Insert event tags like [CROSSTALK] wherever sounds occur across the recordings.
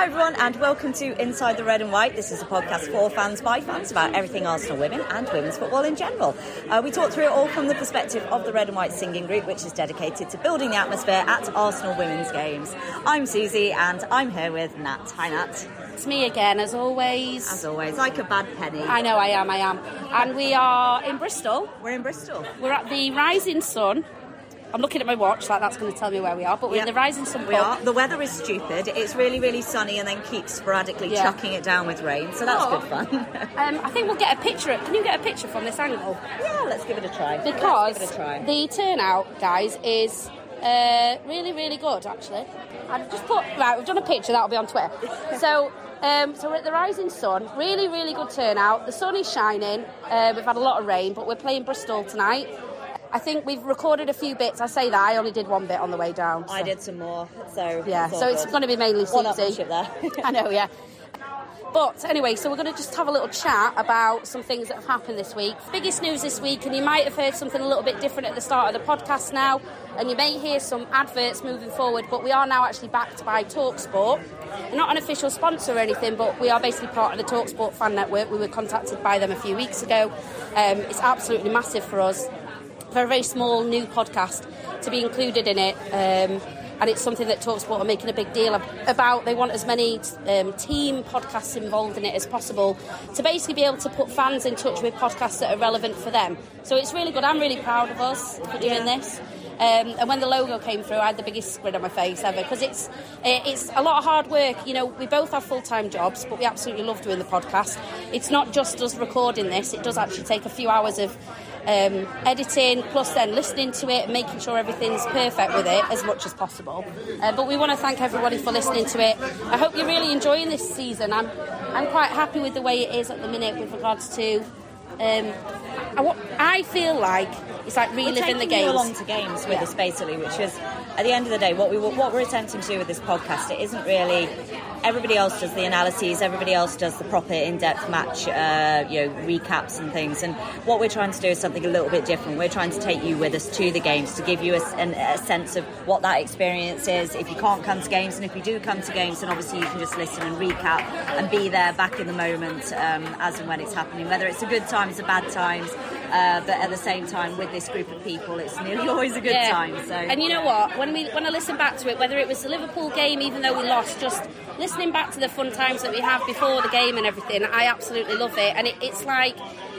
Hi everyone, and welcome to Inside the Red and White. This is a podcast for fans by fans about everything Arsenal women and women's football in general. Uh, we talk through it all from the perspective of the Red and White singing group, which is dedicated to building the atmosphere at Arsenal women's games. I'm Suzy, and I'm here with Nat. Hi Nat. It's me again, as always. As always, like a bad penny. I know I am, I am. And we are in Bristol. We're in Bristol. We're at the Rising Sun. I'm looking at my watch, like that's going to tell me where we are. But we're Yeah. in the Rising Sun We pub. are. The weather is stupid. It's really, really sunny and then keeps sporadically Yeah. chucking it down with rain, so that's Oh. good fun. [LAUGHS] Um, I think we'll get a picture. Can you get a picture from this angle? yeah, let's give it a try. Because let's give it a try. the turnout, guys, is uh, really, really good. Actually, I've just put right. We've done a picture that'll be on Twitter. [LAUGHS] so. Um, so we're at the Rising Sun, really, really good turnout. The sun is shining. Uh, we've had a lot of rain, but we're playing Bristol tonight. I think we've recorded a few bits. I say that I only did one bit on the way down. I did some more, so Yeah, all so it's going to be mainly Suzy. [LAUGHS] I know, yeah. But anyway, so we're going to just have a little chat about some things that have happened this week. Biggest news this week, and you might have heard something a little bit different at the start of the podcast now, and you may hear some adverts moving forward, but we are now actually backed by TalkSport. We're not an official sponsor or anything, but we are basically part of the TalkSport fan network. We were contacted by them a few weeks ago. Um, it's absolutely massive for us for a very small new podcast to be included in it. Um, and it's something that Talksport are making a big deal about. They want as many um, team podcasts involved in it as possible to basically be able to put fans in touch with podcasts that are relevant for them. So it's really good. I'm really proud of us for doing Yeah. this. Um, and when the logo came through, I had the biggest grin on my face ever because it's it's a lot of hard work. You know, we both have full time jobs, but we absolutely love doing the podcast. It's not just us recording this; it does actually take a few hours of um, editing, plus then listening to it, making sure everything's perfect with it as much as possible. Uh, but we want to thank everybody for listening to it. I hope you're really enjoying this season. I'm I'm quite happy with the way it is at the minute with regards to. Um, I, I feel like it's like reliving the games. along to games with Yeah. us, basically, which is at the end of the day what we what we're attempting to do with this podcast. It isn't really everybody else does the analyses, everybody else does the proper in-depth match, uh, you know, recaps and things. And what we're trying to do is something a little bit different. We're trying to take you with us to the games to give you a, an, a sense of what that experience is. If you can't come to games, and if you do come to games, then obviously you can just listen and recap and be there back in the moment um, as and when it's happening. Whether it's a good time, it's a bad times. Uh, but at the same time, with this group of people, it's nearly [LAUGHS] always a good Yeah. time. So, And you know what? When we when I listen back to it, whether it was the Liverpool game, even though we lost, just listening back to the fun times that we have before the game and everything, I absolutely love it. And it, it's like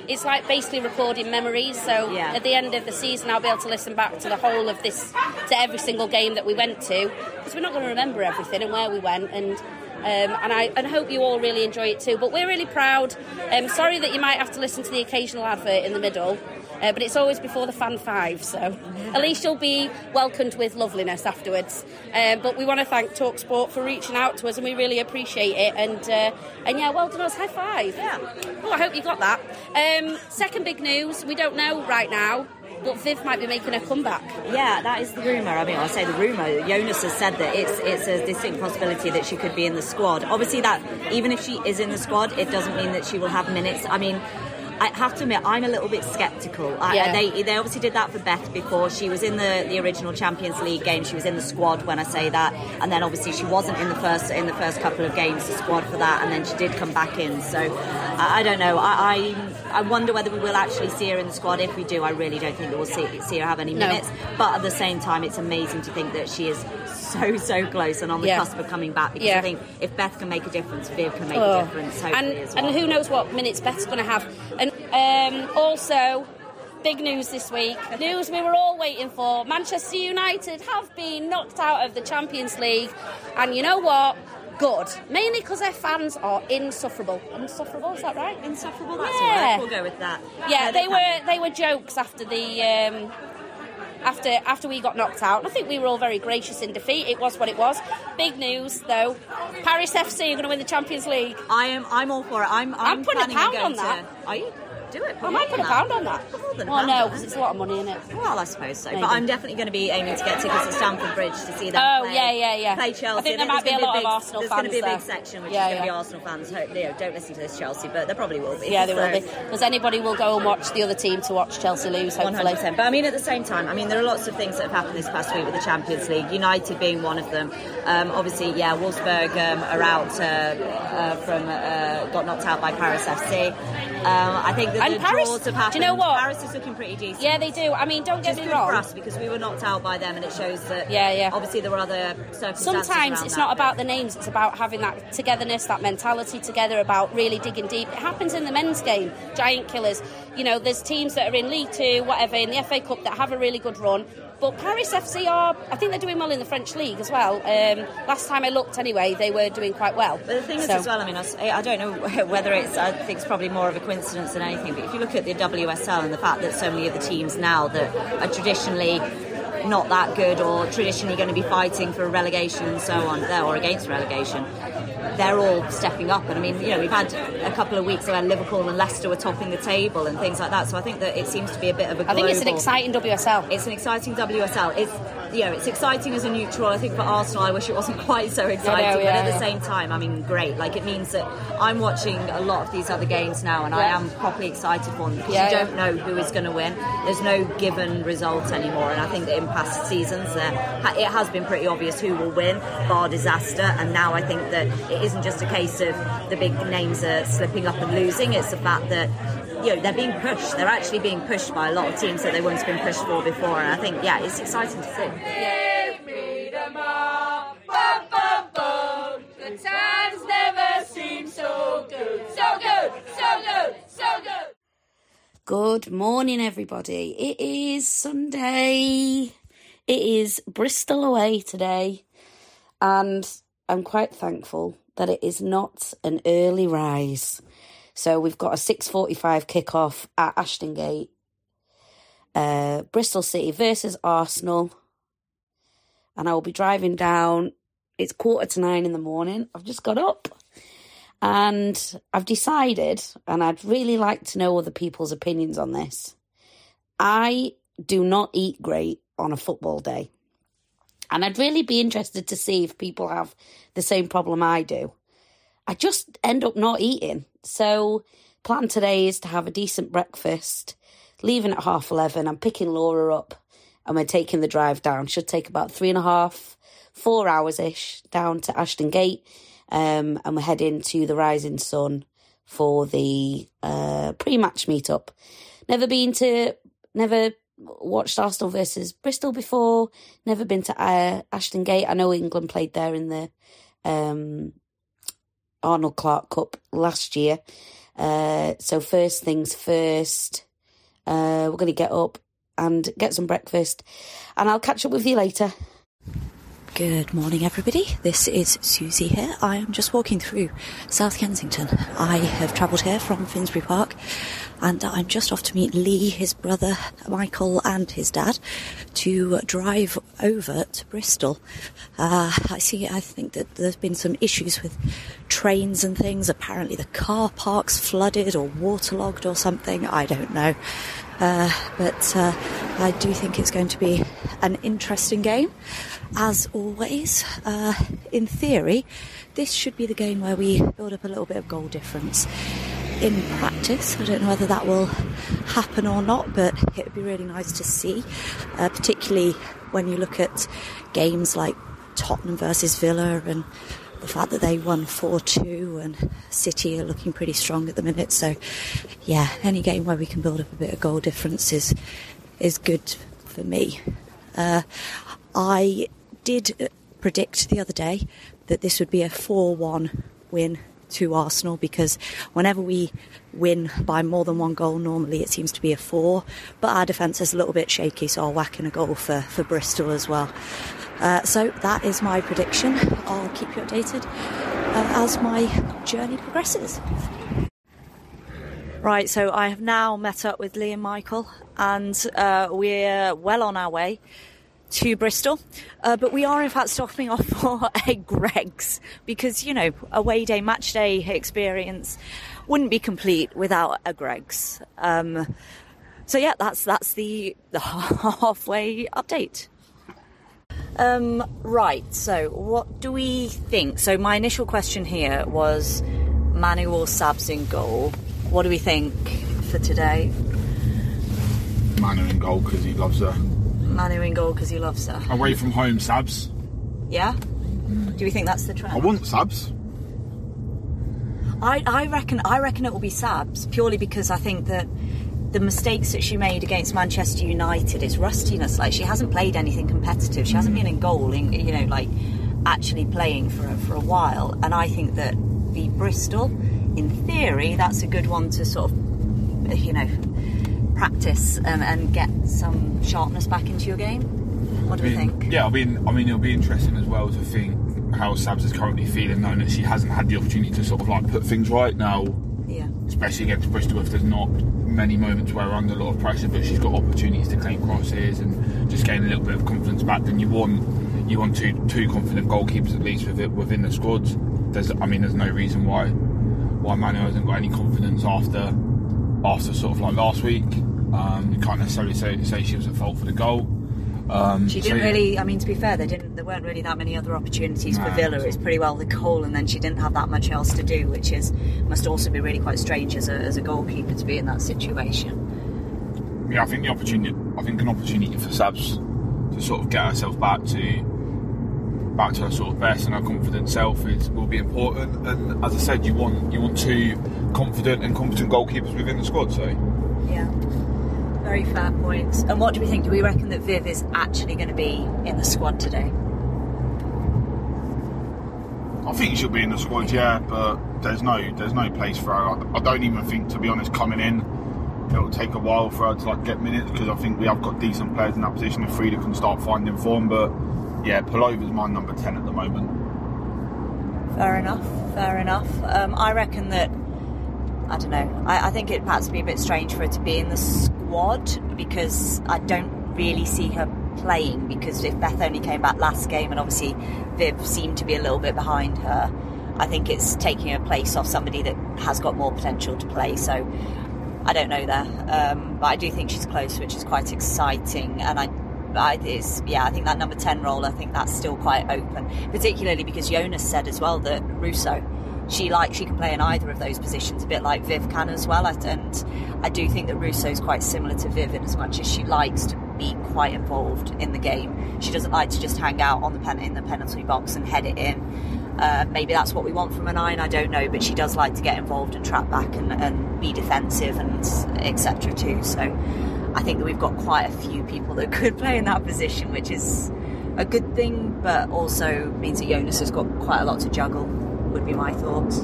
it's like basically recording memories. So Yeah. at the end of the season, I'll be able to listen back to the whole of this, to every single game that we went to, because we're not going to remember everything and where we went and. Um, and I and hope you all really enjoy it too. But we're really proud. Um, sorry that you might have to listen to the occasional advert in the middle, uh, but it's always before the fan five. So at least you'll be welcomed with loveliness afterwards. Um, but we want to thank Talksport for reaching out to us, and we really appreciate it. And uh, and yeah, well done us. High five. Yeah. Oh, I hope you got that. Um, second big news. We don't know right now but Viv might be making a comeback. Yeah, that is the rumour. I mean, I say the rumour. Jonas has said that it's it's a distinct possibility that she could be in the squad. Obviously, that even if she is in the squad, it doesn't mean that she will have minutes. I mean. I have to admit, I'm a little bit sceptical. I, Yeah. they, they obviously did that for Beth before. She was in the, the original Champions League game. She was in the squad when I say that, and then obviously she wasn't in the first in the first couple of games, the squad for that, and then she did come back in. So I, I don't know. I, I I wonder whether we will actually see her in the squad. If we do, I really don't think we'll see, see her have any No. minutes. But at the same time, it's amazing to think that she is so so close and on the Yeah. cusp of coming back. Because Yeah. I think if Beth can make a difference, Viv can make Oh. a difference. Hopefully and well. and who knows what minutes Beth's going to have. And um, also, big news this week. [LAUGHS] News we were all waiting for. Manchester United have been knocked out of the Champions League, and you know what? Good. Mainly because their fans are insufferable. Insufferable, is that right? Insufferable. That's Yeah. We'll go with that. Yeah, they can were they were jokes after the um, after after we got knocked out. I think we were all very gracious in defeat. It was what it was. Big news though. Paris FC are going to win the Champions League. I am. I'm all for it. I'm. I'm, I'm putting a pound on that. To, are you? Do it. I might more put a than pound on that. More than a Well, no, because it. it's a lot of money in it. Well, I suppose so. Maybe. But I'm definitely going to be aiming to get tickets to Stamford Bridge to see them Oh, play. yeah, yeah, yeah. Play Chelsea. I think there And might there's be a gonna lot of big- Arsenal There's going to be a big there. section which Yeah, is going to be. Arsenal fans. Hope, you know, don't listen to this Chelsea, but there probably will be. Yeah, they will be. Because anybody will go and watch the other team to watch Chelsea lose, hopefully. 100%. But I mean, at the same time, I mean, there are lots of things that have happened this past week with the Champions League. United being one of them. Um, obviously, yeah, Wolfsburg um, are out uh, uh, from uh, got knocked out by Paris FC. Um, I think that And Paris- draws have do you know what? Paris is looking pretty decent. Yeah, they do. I mean, don't get me wrong. for us because we were knocked out by them, and it shows that. Yeah, yeah. Obviously, there were other circumstances. Sometimes it's that, not about the names, it's about having that togetherness, that mentality together, about really digging deep. It happens in the men's game, giant killers. You know, there's teams that are in League Two, whatever, in the FA Cup that have a really good run. But Paris FC are, I think they're doing well in the French league as well. Um, last time I looked, anyway, they were doing quite well. But the thing is, as well, I mean, I don't know [LAUGHS] whether it's, I think it's probably more of a coincidence than anything, but if you look at the WSL and the fact that so many of the teams now that are traditionally not that good or traditionally going to be fighting for relegation and so on, there or against relegation, they're all stepping up. And I mean, you know, we've had a couple of weeks where Liverpool and Leicester were topping the table and things like that. So I think that it seems to be a bit of a I think it's an exciting WSL. it's an exciting WSL. It's you know, it's exciting as a neutral. I think for Arsenal, I wish it wasn't [LAUGHS] quite so exciting, but yeah, at the yeah. same time, I mean, great. Like it means that I'm watching a lot of these other games now, and I am properly excited for them because Yeah, you don't know who is going to win. There's no given result anymore, and I think that in past seasons, ha- it has been pretty obvious who will win, bar disaster. And now I think that it isn't just a case of the big names are slipping up and losing. It's the fact that you know, they're being pushed. They're actually being pushed by a lot of teams that they wouldn't have been pushed for before. And I think, yeah, it's exciting to see. The times never seem so good. So good, so good, so good. Good morning, everybody. It is Sunday. It is Bristol away today, and I'm quite thankful that it is not an early rise. So we've got a 6:45 kickoff at Ashton Gate. Uh, Bristol City versus Arsenal, and I will be driving down. It's quarter to nine in the morning. I've just got up, and I've decided, and I'd really like to know other people's opinions on this. I do not eat great on a football day. And I'd really be interested to see if people have the same problem I do. I just end up not eating. So, plan today is to have a decent breakfast, leaving at half 11. I'm picking Laura up and we're taking the drive down. Should take about three and a half, four hours ish down to Ashton Gate. Um, and we're heading to the Rising Sun for the uh, pre match meetup. Never been to, never watched Arsenal versus Bristol before, never been to uh, Ashton Gate. I know England played there in the um, Arnold Clark Cup last year. Uh, so first things first, uh, we're going to get up and get some breakfast, and I'll catch up with you later. Good morning, everybody. This is Suzy here. I am just walking through South Kensington. I have travelled here from Finsbury Park and I'm just off to meet Lee, his brother Michael, and his dad to drive over to Bristol. Uh, I see, I think that there's been some issues with trains and things. Apparently, the car park's flooded or waterlogged or something. I don't know. Uh, but uh, I do think it's going to be an interesting game. As always, uh, in theory, this should be the game where we build up a little bit of goal difference. In practice, I don't know whether that will happen or not, but it would be really nice to see, uh, particularly when you look at games like Tottenham versus Villa and the fact that they won 4 2 and City are looking pretty strong at the minute. So, yeah, any game where we can build up a bit of goal difference is, is good for me. Uh, I did predict the other day that this would be a 4 1 win to Arsenal because whenever we win by more than one goal, normally it seems to be a four. But our defence is a little bit shaky, so I'll whack in a goal for, for Bristol as well. Uh, so that is my prediction. I'll keep you updated uh, as my journey progresses. Right, so I have now met up with Lee and Michael, and uh, we're well on our way to Bristol. Uh, but we are, in fact, stopping off [LAUGHS] for a Greggs because, you know, away day, match day experience wouldn't be complete without a Greggs. Um, so yeah, that's that's the the [LAUGHS] halfway update. Um, right, so what do we think? So, my initial question here was Manu or Sabs in goal. What do we think for today? Manu in goal because he loves her. Manu in goal because he loves her. Away from home, Sabs. Yeah? Do we think that's the trend? I want Sabs. I, I reckon I reckon it will be Sabs purely because I think that the mistakes that she made against Manchester United is rustiness. Like she hasn't played anything competitive. She hasn't been in goal in you know like actually playing for for a while. And I think that the Bristol, in theory, that's a good one to sort of you know practice and, and get some sharpness back into your game. What do I we think? Yeah, I mean, I mean, it'll be interesting as well to think how Sabs is currently feeling, knowing that she hasn't had the opportunity to sort of like put things right now. Yeah. Especially against Bristol, if there's not many moments where we're under a lot of pressure, but she's got opportunities to claim crosses and just gain a little bit of confidence back. Then you want you want two two confident goalkeepers at least within, within the squads. There's, I mean, there's no reason why why Manu hasn't got any confidence after after sort of like last week. Um, you can't necessarily say say she was at fault for the goal. Um, She didn't yeah. really. I mean, to be fair, there didn't. There weren't really that many other opportunities for Villa. so- It's pretty well the goal, and then she didn't have that much else to do, which is must also be really quite strange as a, as a goalkeeper to be in that situation. yeah, I think the opportunity, I think an opportunity for Sabs to sort of get herself back to back to her sort of best and her confident self is will be important. And as I said, you want you want two confident and competent goalkeepers within the squad. So Yeah, very fair points. And what do we think? Do we reckon that Viv is actually going to be in the squad today? I think she'll be in the squad, yeah, but there's no there's no place for her. I, I don't even think, to be honest, coming in. It'll take a while for her to like get minutes because I think we have got decent players in that position and Frida can start finding form. But yeah, Pelova's my number ten at the moment. Fair enough. Fair enough. Um, I reckon that. I don't know. I, I think it perhaps be a bit strange for her to be in the squad because I don't really see her playing. Because if Beth only came back last game and obviously Viv seemed to be a little bit behind her, I think it's taking her place off somebody that has got more potential to play. So I don't know there, um, but I do think she's close, which is quite exciting. And I, Yeah, I think that number ten role, I think that's still quite open, particularly because Jonas said as well that Russo, she like she can play in either of those positions, a bit like Viv can as well. And I do think that Russo is quite similar to Viv in as much as she likes to be quite involved in the game. She doesn't like to just hang out on the pen in the penalty box and head it in. Uh, maybe that's what we want from a nine. I don't know, but she does like to get involved and trap back and, and be defensive and etc. Too. So I think that we've got quite a few people that [LAUGHS] could play in that position, which is a good thing, but also means that Jonas has got quite a lot to juggle. Would be my thoughts.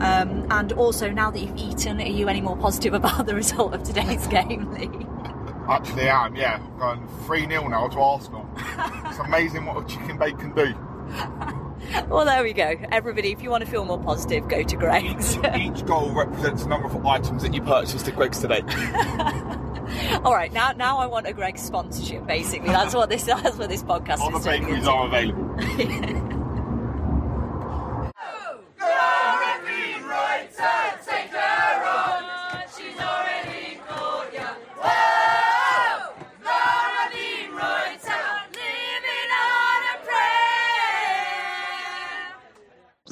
Um, and also, now that you've eaten, are you any more positive [LAUGHS] about the result of today's game, Lee? Actually, am, yeah. I am. Yeah, going three 0 now to Arsenal. it's amazing what a chicken bake can do. [LAUGHS] Well, there we go. Everybody, if you want to feel more positive, go to Greggs. Each goal represents a number of items that you purchased at Greggs today. [LAUGHS] All right, now now I want a Greg sponsorship. Basically, that's what this [LAUGHS] that's what this podcast Other is turning bakeries into. are available. [LAUGHS]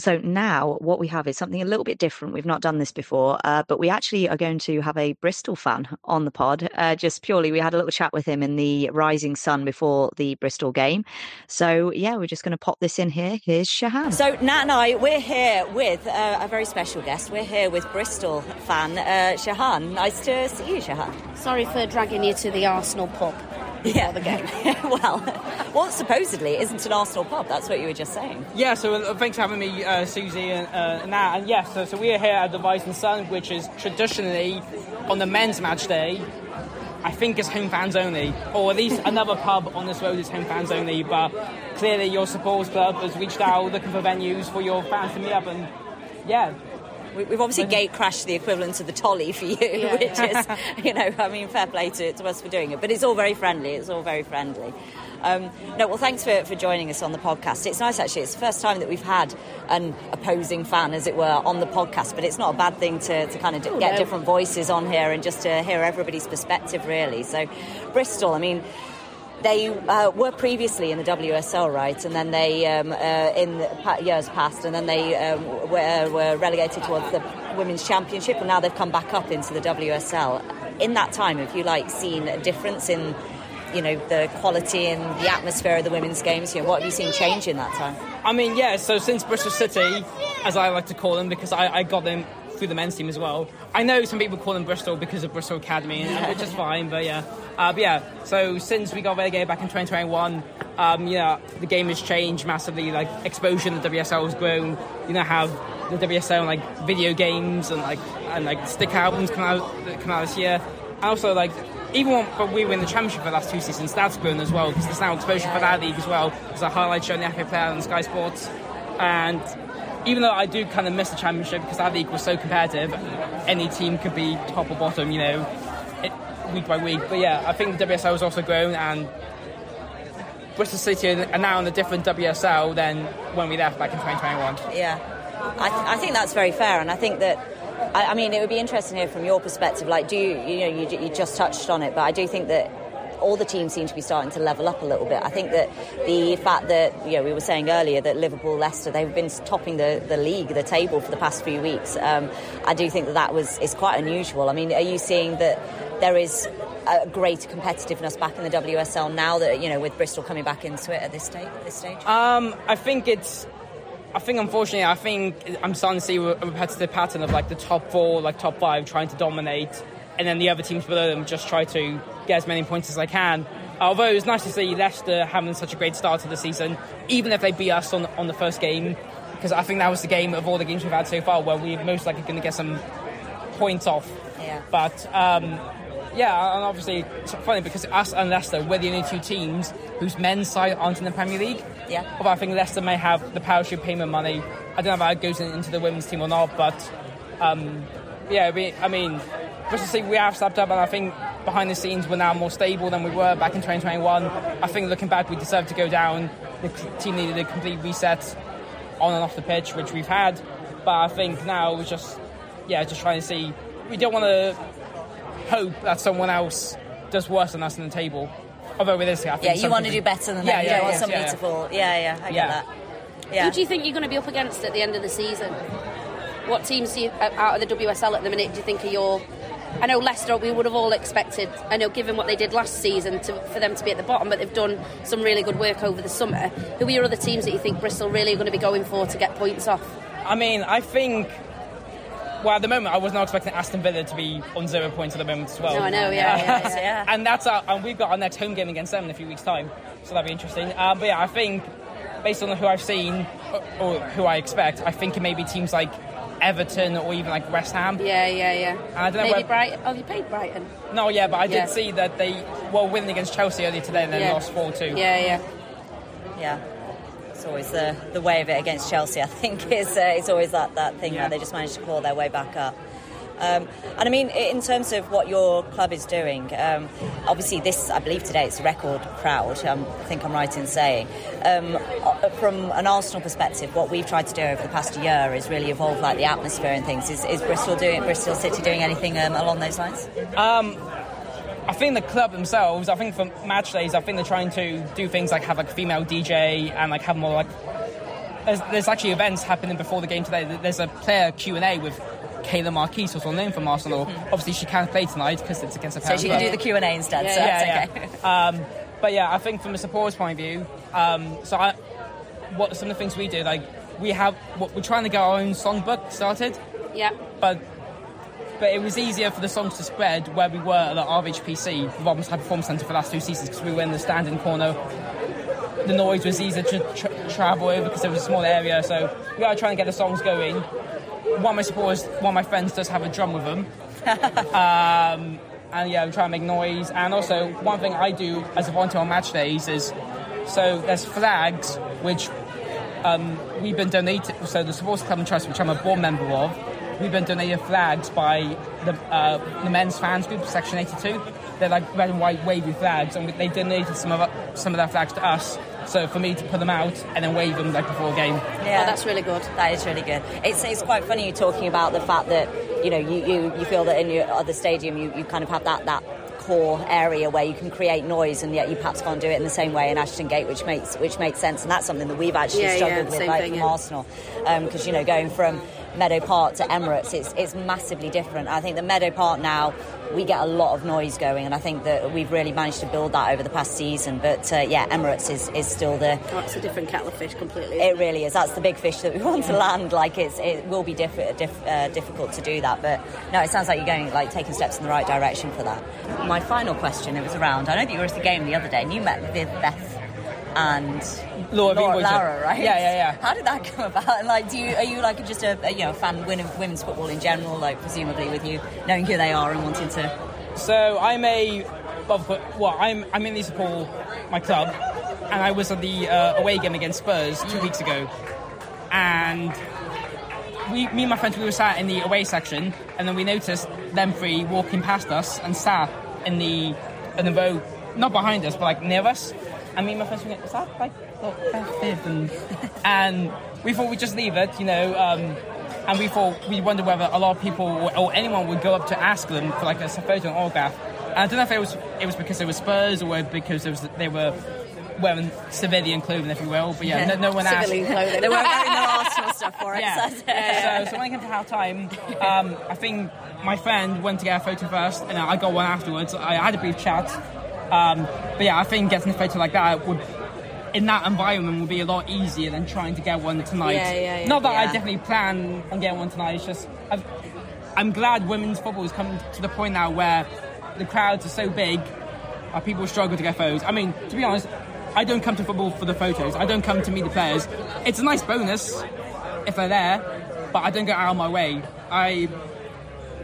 So now what we have is something a little bit different. We've not done this before, uh, but we actually are going to have a Bristol fan on the pod. Uh, just purely, we had a little chat with him in the rising sun before the Bristol game. So yeah, we're just going to pop this in here. Here's Shahan. So Nat and I, we're here with uh, a very special guest. We're here with Bristol fan uh, Shahan. Nice to see you, Shahan. Sorry for dragging you to the Arsenal pub. [LAUGHS] Yeah, the game. [LAUGHS] well, [LAUGHS] well, supposedly it isn't an Arsenal pub. That's what you were just saying. Yeah, so uh, thanks for having me, uh, Suzy and uh, Nat. And yes, so, so we are here at the Rising Sun, which is traditionally on the men's match day. I think it's home fans only, or at least another pub on this road is home fans only. But clearly, your supporters club has reached out looking for venues for your fans to meet up, and yeah, We've obviously gate crashed the equivalent of the tolly for you, [LAUGHS] Yeah. which is, [LAUGHS] you know, I mean, fair play to, to us for doing it. But it's all very friendly. It's all very friendly. Um, no, well, thanks for, for joining us on the podcast. It's nice, actually. It's the first time that we've had an opposing fan, as it were, on the podcast. But it's not a bad thing to, to kind of Oh, get no. different voices on here and just to hear everybody's perspective, really. So, Bristol, I mean, they uh, were previously in the WSL, right? And then they, um, uh, in pa- years past, and then they um, were, were relegated towards the Women's Championship, and now they've come back up into the WSL. In that time, have you like seen a difference in, you know, the quality and the atmosphere of the women's games? You know, what have you seen change in that time? I mean, yeah, so since Bristol City, as I like to call them, because I, I got them through the men's team as well. I know some people call them Bristol because of Bristol Academy, and, and which is fine, but yeah. Uh, but yeah, so since we got relegated back in 2021, um, yeah, the game has changed massively. Like, exposure in the WSL has grown. You now have the WSL, like, video games and, like, and, like, stick albums come out, that come out this year. And also, like, even when we win the championship for the last two seasons, that's grown as well because there's now exposure for that league as well. There's a highlight show on the FA Player on Sky Sports, and even though I do kind of miss the championship because that league was so competitive, any team could be top or bottom, you know, it, week by week. But yeah, I think the WSL has also grown, and Bristol City are now in a different WSL than when we left back in 2021. Yeah, I, th- I think that's very fair, and I think that. I, mean, it would be interesting to hear from your perspective. Like, do you, you know, you, you just touched on it, but I do think that all the teams seem to be starting to level up a little bit. I think that the fact that, you know, we were saying earlier that Liverpool, Leicester, they've been topping the, the league, the table for the past few weeks. Um, I do think that that was is quite unusual. I mean, are you seeing that there is a greater competitiveness back in the WSL now that, you know, with Bristol coming back into it at this stage? At this stage? Um, I think it's. I think unfortunately, I think I'm starting to see a repetitive pattern of like the top four, like top five, trying to dominate, and then the other teams below them just try to get as many points as they can. Although it was nice to see Leicester having such a great start to the season, even if they beat us on on the first game, because I think that was the game of all the games we've had so far where we're most likely going to get some points off. Yeah. But um, yeah, and obviously it's funny because us and Leicester we're the only two teams whose men's side aren't in the Premier League. Yeah. Although I think Leicester may have the parachute payment money. I don't know if that goes into the women's team or not, but um, yeah, we, I mean, Bristol see, we have stepped up, and I think behind the scenes we're now more stable than we were back in 2021. I think looking back, we deserved to go down. The team needed a complete reset on and off the pitch, which we've had. But I think now we're just, yeah, just trying to see. We don't want to hope that someone else does worse than us in the table. Although realistically, I think Yeah, you want to do better than Yeah, that. You yeah, don't want yeah, somebody yeah. to fall. Yeah, yeah, I get that. Yeah. Who do you think you're going to be up against at the end of the season? What teams do you, uh, out of the WSL at the minute do you think are your? I know Leicester. We would have all expected. I know, given what they did last season, to, for them to be at the bottom, but they've done some really good work over the summer. Who are your other teams that you think Bristol really are going to be going for to get points off? I mean, I think. Well, at the moment, I was not expecting Aston Villa to be on zero points at the moment as well. No, I know, yeah, yeah, [LAUGHS] yeah. yeah. and that's our, and we've got our next home game against them in a few weeks' time, so that'll be interesting. Um, but yeah, I think based on who I've seen or, or who I expect, I think it may be teams like Everton or even like West Ham. Yeah, yeah, yeah. And I don't know Maybe where- Brighton. Oh, you played Brighton. No, yeah, but I Yeah. did see that they were winning against Chelsea earlier today and then Yeah. lost four two. Yeah, yeah. Yeah. It's always the, the way of it against Chelsea, I think, [LAUGHS] is uh, it's always that, that thing Yeah. where they just manage to claw their way back up. Um, and I mean, in terms of what your club is doing, um, obviously this, I believe today, it's record crowd. Um, I think I'm right in saying. Um, uh, from an Arsenal perspective, what we've tried to do over the past year is really evolve like the atmosphere and things. Is, is Bristol doing, Bristol City doing anything um, along those lines? I think the club themselves, I think for match days, I think they're trying to do things like have like a female DJ and like have more like there's, there's actually events happening before the game today. There's a player Q and A with Kayla Marquis Marquise, also known from Arsenal. Obviously, she can't play tonight because it's against a Hmm. So she can do the Q and A instead. so yeah, that's okay. yeah. Um, but yeah, I think from a supporters point of view, um, so I, what some of the things we do, like we have, what, we're trying to get our own songbook started, Yeah. but but it was easier for the songs to spread where we were at the RHPC, the Robins High Performance Centre, for the last two seasons because we were in the standing corner. The noise was easier to tra- travel over because it was a small area, so we are trying to get the songs going. One of my supporters, one of my friends does have a drum with them. [LAUGHS] um, and yeah, we try and make noise. And also, one thing I do as a volunteer on match days is so there's flags which um, we've been donated. So the Supporters Club and Trust, which I'm a board member of, we've been donated flags by the uh, the men's fans group, Section 82. They're like red and white wavy flags, and they donated some of some of their flags to us. So for me to put them out and then wave them like before a game. Yeah, Oh, that's really good. That is really good. It's, it's quite funny you talking about the fact that you know you, you, you feel that in your other stadium you, you kind of have that that core area where you can create noise and yet you perhaps can't do it in the same way in Ashton Gate, which makes which makes sense. And that's something that we've actually Yeah, struggled yeah, with, like thing, from yeah. Arsenal, um, because you know going from Meadow Park to Emirates, it's it's massively different. I think the Meadow Park now we get a lot of noise going, and I think that we've really managed to build that over the past season. But uh, yeah, Emirates is, is still the Oh, it's a different kettle of fish completely. it really is. That's the big fish that we want to land. Like it's, it will be diff- diff- uh, difficult to do that, but no, it sounds like you're going like taking steps in the right direction for that. My final question, it was around. I know that you were at the game the other day, and you met with Beth and Laura Laura. Laura, right? Yeah, yeah, yeah. How did that come about? And like, do you are you like just a, a you know fan of women's football in general? Like, presumably with you knowing who they are and wanting to. So I'm a well, I'm I'm in Liverpool, my club, and I was at the uh, away game against Spurs two weeks ago, and we, me and my friends, we were sat in the away section, and then we noticed them three walking past us and sat in the in the row, not behind us, but like near us. And me and my friends were like, is that like look, Beth Bibb?" and [LAUGHS] and we thought we'd just leave it, you know. Um, and we thought we wondered whether a lot of people or, or anyone would go up to ask them for like a photo and autograph. And I don't know if it was it was because they were Spurs or because it was they were wearing civilian clothing, if you will. But yeah, no, no one asked. Civilian clothing. [LAUGHS] They weren't wearing their Arsenal stuff for it. Yeah. so that's it. So, so when it came to half time, um, I think my friend went to get a photo first, and I got one afterwards. I had a brief chat. Um, but yeah, I think getting a photo like that would, in that environment, would be a lot easier than trying to get one tonight. Yeah, yeah, yeah. Not that I definitely plan on getting one tonight. It's just I've, I'm glad women's football has come to the point now where the crowds are so big, uh, people struggle to get photos. I mean, to be honest, I don't come to football for the photos. I don't come to meet the players. It's a nice bonus if they're there, but I don't go out of my way. I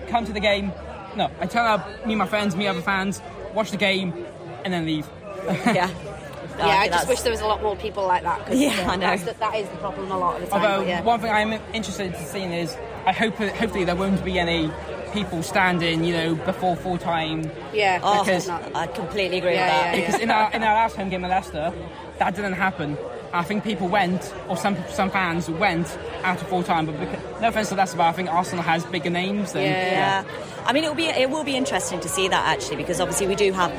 come to the game. No, I turn up, meet my friends, meet other fans, watch the game, and then leave. [LAUGHS] yeah. [LAUGHS] yeah, I just wish there was a lot more people like that. 'cause, Yeah, uh, I know. That's that is the problem a lot of the time. Although yeah. one thing I'm interested in seeing is, I hope hopefully there won't be any people standing, you know, before full time. yeah, Oh, because- I completely agree Yeah, with that. yeah, Because in our in our last home game at Leicester, that didn't happen. I think people went, or some some fans went out of full time. But because, no offense to that, but I think Arsenal has bigger names. Than, Yeah. I mean, it will be it will be interesting to see that actually because obviously we do have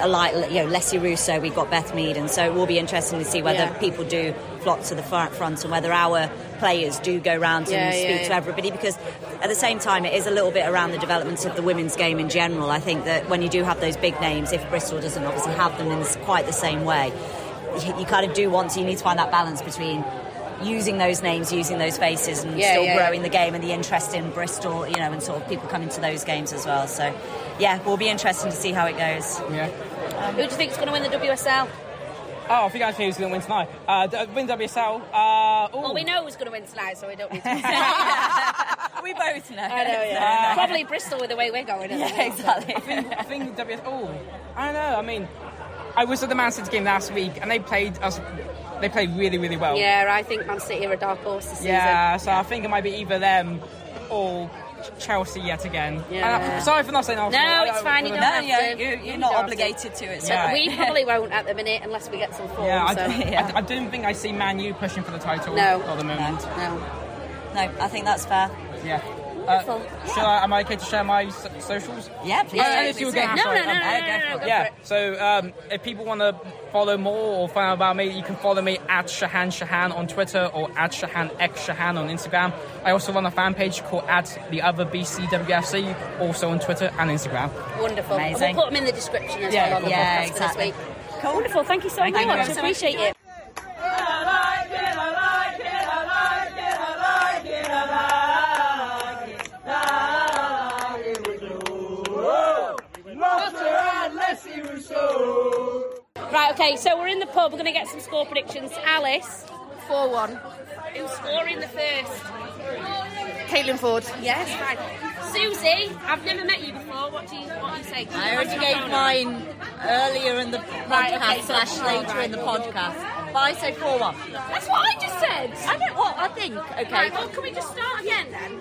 a like you know Alessia Russo, we've got Beth Mead, and so it will be interesting to see whether Yeah. people do flock to the front, front and whether our players do go round Yeah, and yeah, speak to yeah. everybody because at the same time it is a little bit around the development of the women's game in general. I think that when you do have those big names, if Bristol doesn't obviously have them in quite the same way, you, you kind of do want to. You need to find that balance between. Using those names, using those faces, and Yeah, still yeah, growing yeah. the game and the interest in Bristol, you know, and sort of people coming to those games as well. So, yeah, we'll be interesting to see how it goes. yeah. Who do you think is going to win the WSL? Oh, I think actually who's going to win tonight. Uh, win WSL. Uh. Well, we know who's going to win tonight, so we don't need to. [LAUGHS] [LAUGHS] we both know. I know, yeah. [LAUGHS] Probably Bristol with the way we're going. Yeah, exactly. I think, I think WS. Oh, I don't know. I mean, I was at the Man City game last week, and they played us. They played really, really well. Yeah, I think Man City are a dark horse this season. Yeah, season. so I think it might be either them or Chelsea yet again. Yeah. And, uh, sorry for not saying Arsenal. No, I- it's fine, you I- don't No, have yeah, to. you, You you're don't not have to. obligated to it. Yeah. We [LAUGHS] probably won't at the minute unless we get some form. Yeah, I, so. Yeah. I, I don't think I see Man U pushing for the title No. at the moment. No. no, I think that's fair. Yeah. Wonderful. Uh, Shall uh, I, am I okay to share my so- socials? Yeah, please. Uh, oh, unless you were getting- No, sorry, no, no, no, no, no, no, go yeah. So um, if people want to follow more or find out about me, you can follow me at Shahan Shahan on Twitter or at Shahan X Shahan on Instagram. I also run a fan page called at the other BCWFC, also on Twitter and Instagram. Wonderful. And we'll put them in the description as Yeah, well on the yeah, podcast exactly. this week. Wonderful. Thank you so Thank you much. very much. Appreciate it. Right, okay, so we're in the pub. We're going to get some score predictions. Alice, 4 1. Who's scoring the first? Caitlin Foord. Yes, right. Susie, I've never met you before. What do you, what do you say? I already gave mine earlier in the podcast Right, okay, so- slash later in the podcast. But I say 4 1. That's what I just said. I don't what I think. Okay. Right, well, can we just start again then?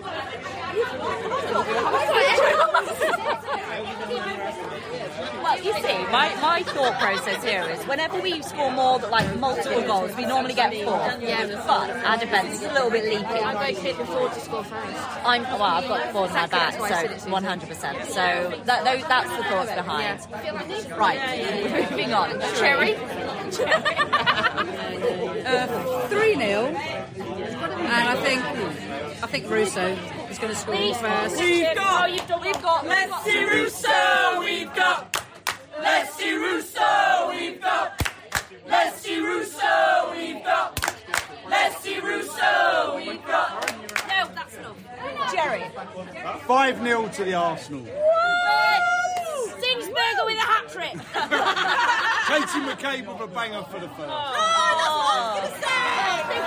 Well, you see, my, my thought process here is whenever we score more than like multiple goals, we normally get four. Yeah. But our defence is a little bit leaky. I'm going Caitlin Foord to score first. I'm well. I've got four in my back, That's why I said so 100. percent So that, those, that's the thoughts behind. Right, moving on. Cherry. [LAUGHS] Uh, three 0 and I think I think Russo is going to score first. We've got, oh, you've done, we've got, Let's see Russo, we've got. Let's see Russo, we've got. Let's see Russo, we've got. Let's see Russo, we've got. No, that's enough. Jerry. 5 0 to the Arsenal. Zinsberger with a hat trick. [LAUGHS] Katie McCabe with a banger for the first. Oh, that's what I was going to say.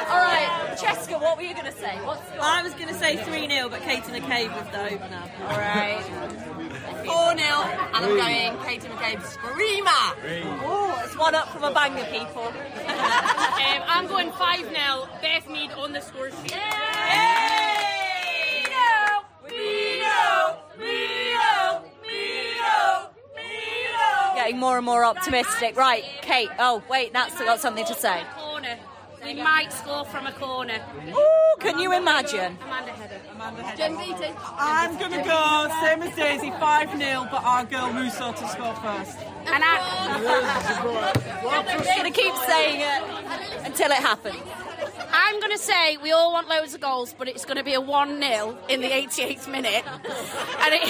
All right, Cheska, what were you going to say? What's your... I was going to say 3 0, but Katie McCabe was the opener. All right. 4 0 and I'm going Katie McCabe Screamer. Oh, it's one up from a banger, people. [LAUGHS] um, I'm going 5 0. Beth Mead on the score sheet. We know, we know, we know, we know, we know. Getting more and more optimistic. Right, Kate. Oh, wait, Nat's got something to say. Corner. We might score from a corner. Ooh, can you imagine? Amanda Header. Amanda Header. Jen Beattie. I'm going to go, same as Daisy, 5 0, but our girl Russo to score first. And I, I'm just going to keep saying it until it happens. I'm going to say we all want loads of goals, but it's going to be a 1 0 in the 88th minute. And it,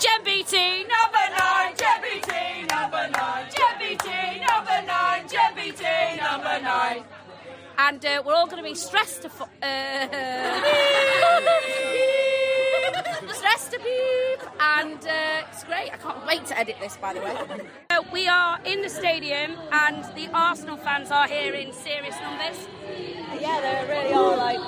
Jen Beattie. Number 9, JBT, JBT number nine, JBT number nine. And uh, we're all going to be stressed to. Fo- uh, [LAUGHS] stressed to beep. And uh, it's great. I can't wait to edit this, by the way. Uh, we are in the stadium, and the Arsenal fans are here in serious numbers. Yeah, they really are like.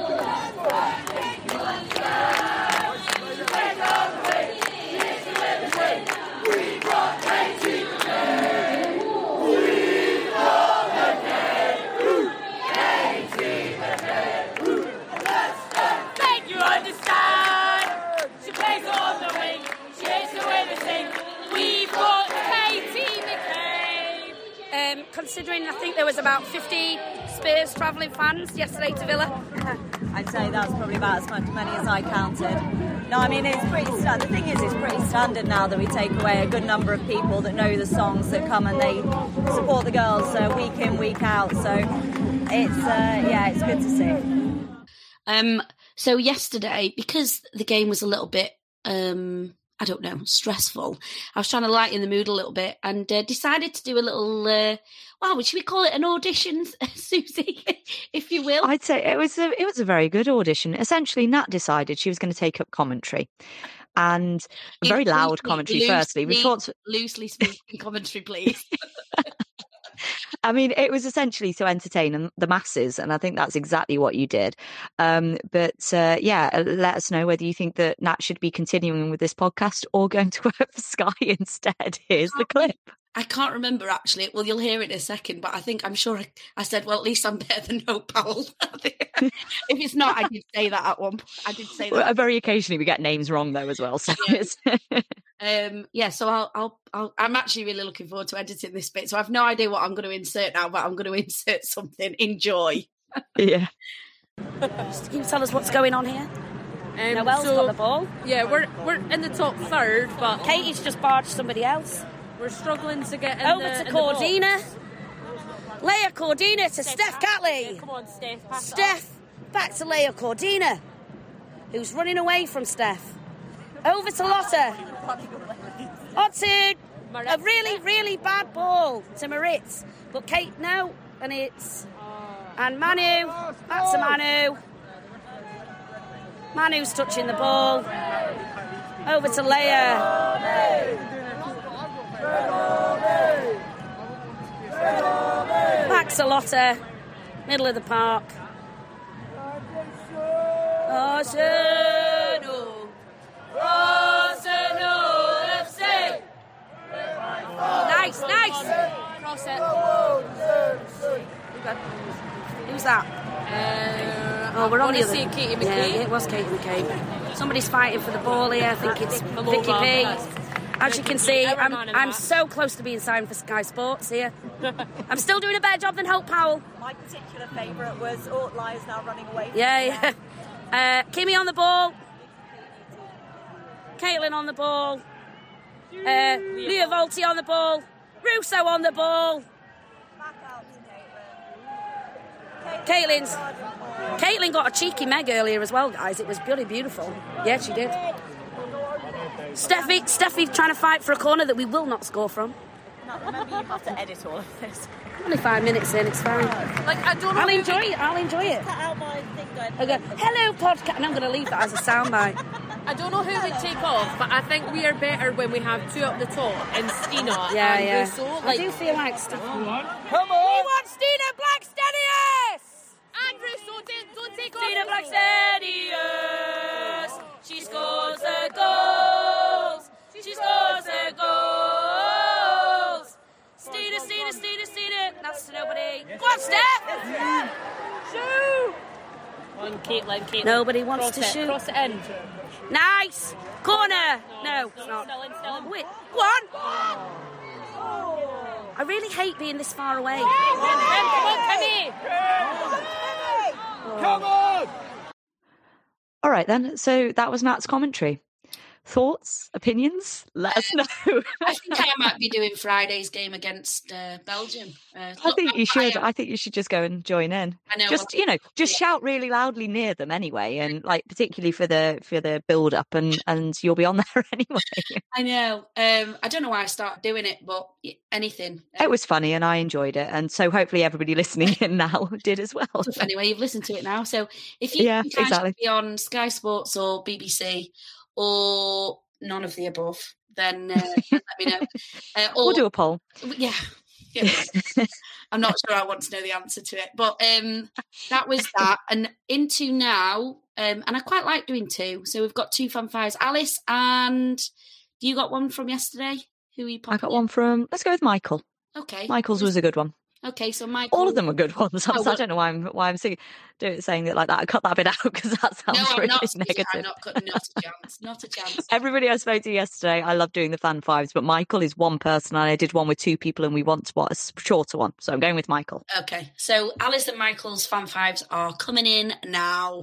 We brought 18. Considering I think there was about 50 Spurs travelling fans yesterday to Villa. [LAUGHS] I'd say that's probably about as much money as I counted. No, I mean it's pretty. Sta- the thing is, it's pretty standard now that we take away a good number of people that know the songs that come and they support the girls uh, week in, week out. So it's uh, yeah, it's good to see. Um, so yesterday, because the game was a little bit, um, I don't know, stressful, I was trying to lighten the mood a little bit and uh, decided to do a little, uh, wow, should we call it an audition, [LAUGHS] Suzy, if you will? I'd say it was a it was a very good audition. Essentially, Nat decided she was going to take up commentary, and a very loud Loosely- commentary. firstly, we loosely- talked. loosely speaking commentary, please. [LAUGHS] I mean, it was essentially to entertain the masses, and I think that's exactly what you did. Um, but uh, yeah, uh, let us know whether you think that Nat should be continuing with this podcast or going to work for Sky [LAUGHS] instead. Here's the clip. I can't remember actually. Well, you'll hear it in a second, but I think I'm sure I, I said, well, at least I'm better than no Powell. [LAUGHS] if it's not, I did say that at one point. I did say Well, that. very occasionally we get names wrong though as well. So it's [LAUGHS] Um, yeah, so I'll, I'll, I'll, I'm actually really looking forward to editing this bit. So I've no idea what I'm going to insert now, but I'm going to insert something. Enjoy. yeah. [LAUGHS] Can you tell us what's going on here? Um, Noelle's so, got the ball. Yeah, we're we're in the top third, but Katie's just barged somebody else. We're struggling to get in Over the, to in. Codina. Laia Codina to Steph Catley. Come on, Steph. Steph back to Laia Codina, who's running away from Steph. Over to Lotte. Onto a really, really bad ball to Maritz. But Kate, no. And it's. And Manu. Back to Manu. Manu's touching the ball. Over to Laia. Back to Middle of the park. Arsenal. Arsenal FC. Nice, nice. Cross it. Who's that? Uh, Oh, we're on the other. Katie Yeah, it was Katie McCabe. Somebody's fighting for the ball here. I think it's Below Vicky P. As you can see, I'm, I'm so close to being signed for Sky Sports here. I'm still doing a better job than Hope Powell. My particular favourite was Ort Lyes now running away. from Yeah, me. yeah. [LAUGHS] Uh, Kimmy on the ball. Caitlin on the ball. Uh, Lia Wälti on the ball. Russo on the ball. Caitlin's. Caitlin got a cheeky meg earlier as well, guys. It was bloody beautiful. Yeah, she did. Steffi, Steffi trying to fight for a corner that we will not score from. No, remember, you have to edit all of this. Only five minutes in, it's fine. Like I don't know. I'll who enjoy we- it. I'll enjoy it. Cut out my thing going. I go, hello podcast, and I'm going to leave that as a soundbite. I don't know who would take off, but I think we are better when we have two up the top and Stina Yeah, and yeah. Russo. I Like, do feel like Steffi. Come on. We want Stina Blackstenius! and Russo, don't, don't take off. Stina Blackstenius! She scores the goals! She scores the goals! Stina, Stina, Stina, Stina! That's to nobody. Go on, Steph! Shoot! On Caitlin, Caitlin. Nobody wants Cross to it, shoot. Cross it in. Nice! Corner! No, it's not. Still in, still in. Wait, go on! I really hate being this far away. Come on. Come on! All right, then. So that was Matt's commentary. Thoughts, opinions? Let us know. I think I might be doing [LAUGHS] Friday's game against uh, Belgium. Uh, I look, think you should. am- I think you should just go and join in. I know, Just well, you know, just shout really loudly near them anyway, and [LAUGHS] like particularly for the for the build up, and [LAUGHS] and you'll be on there anyway. I know. Um, I don't know why I started doing it, but anything. It was funny, and I enjoyed it, and so hopefully everybody listening in now did as well. anyway, you've listened to it now. So if you Yeah, exactly. be on Sky Sports or BBC or none of the above, then uh, [LAUGHS] let me know. Uh, or, We'll do a poll. Yeah. yeah. I'm not sure I want to know the answer to it, but um, that was that. And into now, um, and I quite like doing two. So we've got two fan fives. Alice and you got one from yesterday. Who are you? I got in? one from. Let's go with Michael. Okay. Michael's was a good one. Okay, so Michael. All of them are good [LAUGHS] ones. Oh, I don't know why I'm why I'm saying, doing, saying it like that. I cut that bit [LAUGHS] out because that sounds No, really not. negative. I'm not. Not a chance. Not a chance. Everybody I spoke to yesterday, I love doing the fan fives, but Michael is one person, and I did one with two people, and we want what a shorter one. So I'm going with Michael. Okay, so Alice and Michael's fan fives are coming in now.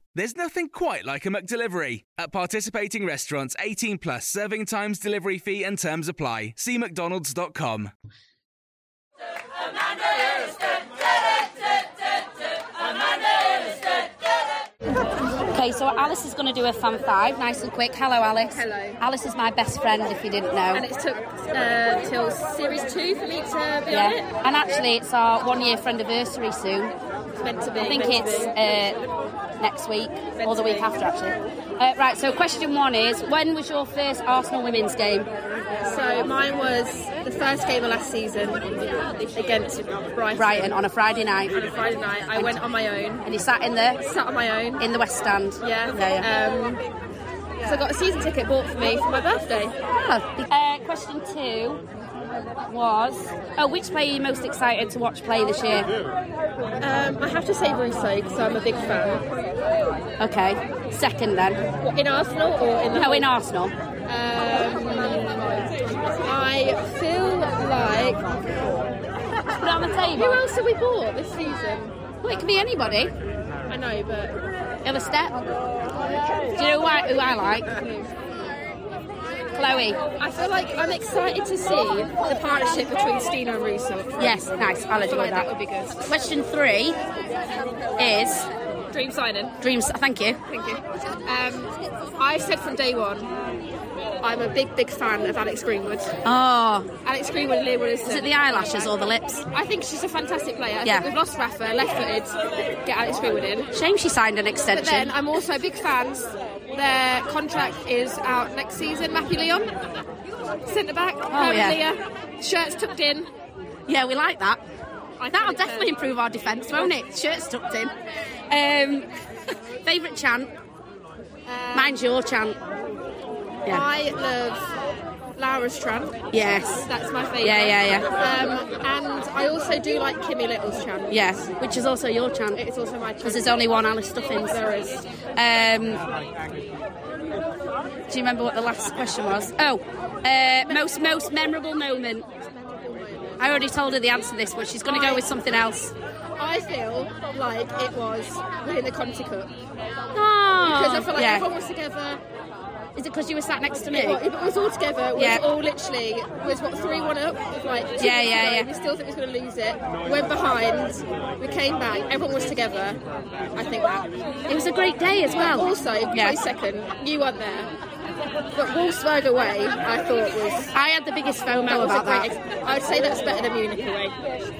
There's nothing quite like a McDelivery. At participating restaurants, 18 plus serving times, delivery fee, and terms apply. See McDonald's.com. Okay, so Alice is going to do a fan five, nice and quick. Hello, Alice. Hello. Alice is my best friend, if you didn't know. And it took uh, till series two for me to be yeah, on it. and actually, it's our one year friend anniversary soon. It's meant to be. I think it's uh, next week or the week after, actually. Uh, right, so question one is when was your first Arsenal women's game? So mine was the first game of last season against Brighton. Brighton on a Friday night. On a Friday night, I went on my own. And you sat in the Sat on my own. in the West Stand. Yeah. yeah, yeah. Um, so I got a season ticket bought for me for my birthday. Uh, question two was oh, which player are you most excited to watch play this year? Um, I have to say Russo because I'm a big fan. Okay, second then. What, in Arsenal or in No, whole- in Arsenal. Um, I feel like. Put it on the table. Who else have we bought this season? Well, it could be anybody. I know, but. Step. Do you know who I, who I like? Chloe. I feel like I'm excited to see the partnership between Stina and Russo. Yes, nice. I'll let you go like that that. would be good. Question three is Dream signing. dreams. Thank you. Thank you. Um, I've said from day one, I'm a big, big fan of Alex Greenwood. Oh, Alex Greenwood and Leah is it the eyelashes or the lips? I think she's a fantastic player. I Yeah. think we've lost Rafa, left footed. Get Alex Greenwood in. Shame she signed an But extension. then I'm also a big fan. Their contract is out next season. Matthew Leon, centre back. Oh, yeah. Leah. Shirts tucked in. yeah, we like that. I That'll definitely improve our defence, won't it? Shirts tucked in. Um, [LAUGHS] favourite chant? Mine's your chant. Yeah. I love Laura's Tran. Yes. That's my favourite. Yeah, yeah, yeah. Um, and I also do like Kimmy Little's chant. Yes, which is also your chant. It's also my chant. Because there's only one Alice Stuffins. There is. Um, do you remember what the last question was? Oh, uh, most most memorable moment. I already told her the answer to this, but she's going to go with something else. I feel like it was winning the Conti Cup. Oh, Because I feel like yeah. everyone was together. Is it because you were sat next to me? It was, it was all together. We Yeah. all literally was what three one up. Like Yeah, yeah, yeah. We still think we was going to lose it. Went behind. We came back. Everyone was together. I think that It was a great day as well. Also, Yeah. second. You weren't there. But Wolfsburg away, I thought was. I had the biggest FOMO that about that. Ex- I would say that's better than Munich away.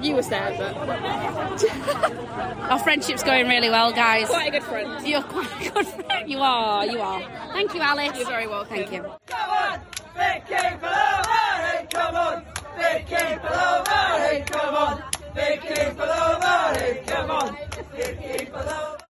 You was there, but [LAUGHS] Our friendship's going really well, guys. quite a good friend. You're quite a good friend. You are, you are. Thank you, Alice. You're very welcome. Thank you. Come on, Vicky Palomari, come on, Vicky Palomari, come on, Vicky Palomari, come on, Vicky Palomari.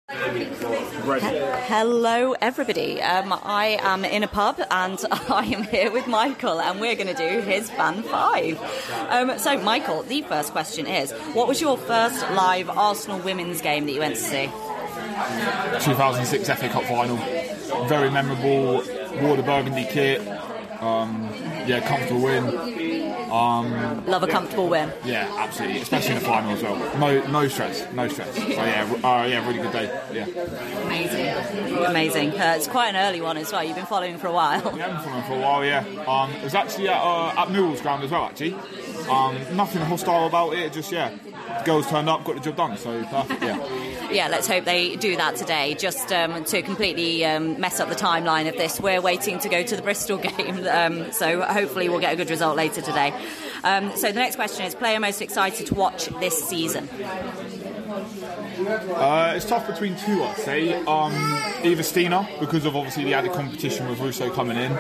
Hello, everybody. Um, I am in a pub and [LAUGHS] I am here with Michael, and we're going to do his fan five. Um, so, Michael, the first question is: What was your first live Arsenal women's game that you went to see? 2006 FA Cup final. Very memorable. Wore the burgundy kit. Um, yeah, comfortable win. Um, Love a comfortable win. yeah, absolutely, especially in the final as well. No, no stress, no stress. So yeah, uh, yeah, really good day. Yeah, Amazing, amazing. Uh, it's quite an early one as well. You've been following for a while. yeah, I've been following for a while. Yeah, um, it was actually at, uh, at Millwall's ground as well. Actually, um, nothing hostile about it. Just yeah, girls turned up, got the job done. So perfect. Yeah. [LAUGHS] Yeah, let's hope they do that today. Just um, to completely um, mess up the timeline of this, we're waiting to go to the Bristol [LAUGHS] game, um, so hopefully we'll get a good result later today. Um, so the next question is: Player most excited to watch this season? Uh, it's tough between two, I'd say. Um, either Stina, because of obviously the added competition with Russo coming in,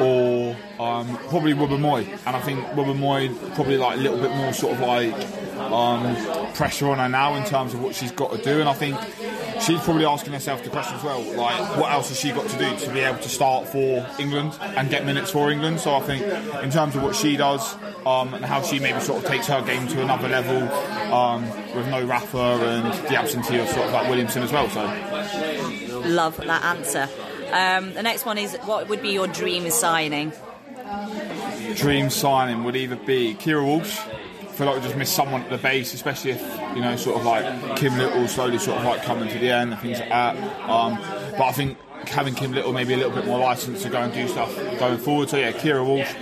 or um, probably Moy, And I think Wubba probably like a little bit more sort of like um, pressure on her now in terms of what she's got to do. And I think she's probably asking herself the question as well, like what else has she got to do to be able to start for England and get minutes for England? So I think in terms of what she does um, and how she maybe sort of takes her game to another level um, with no Rafa and the absentee of sort of like Williamson as well. So Love that answer. Um, the next one is: What would be your dream signing? Dream signing would either be Keira Walsh. I feel like we just missed someone at the base, especially if you know, sort of like Kim Little slowly sort of like coming to the end and things like that. Um, but I think having Kim Little maybe a little bit more license to go and do stuff going forward. So yeah, Keira Walsh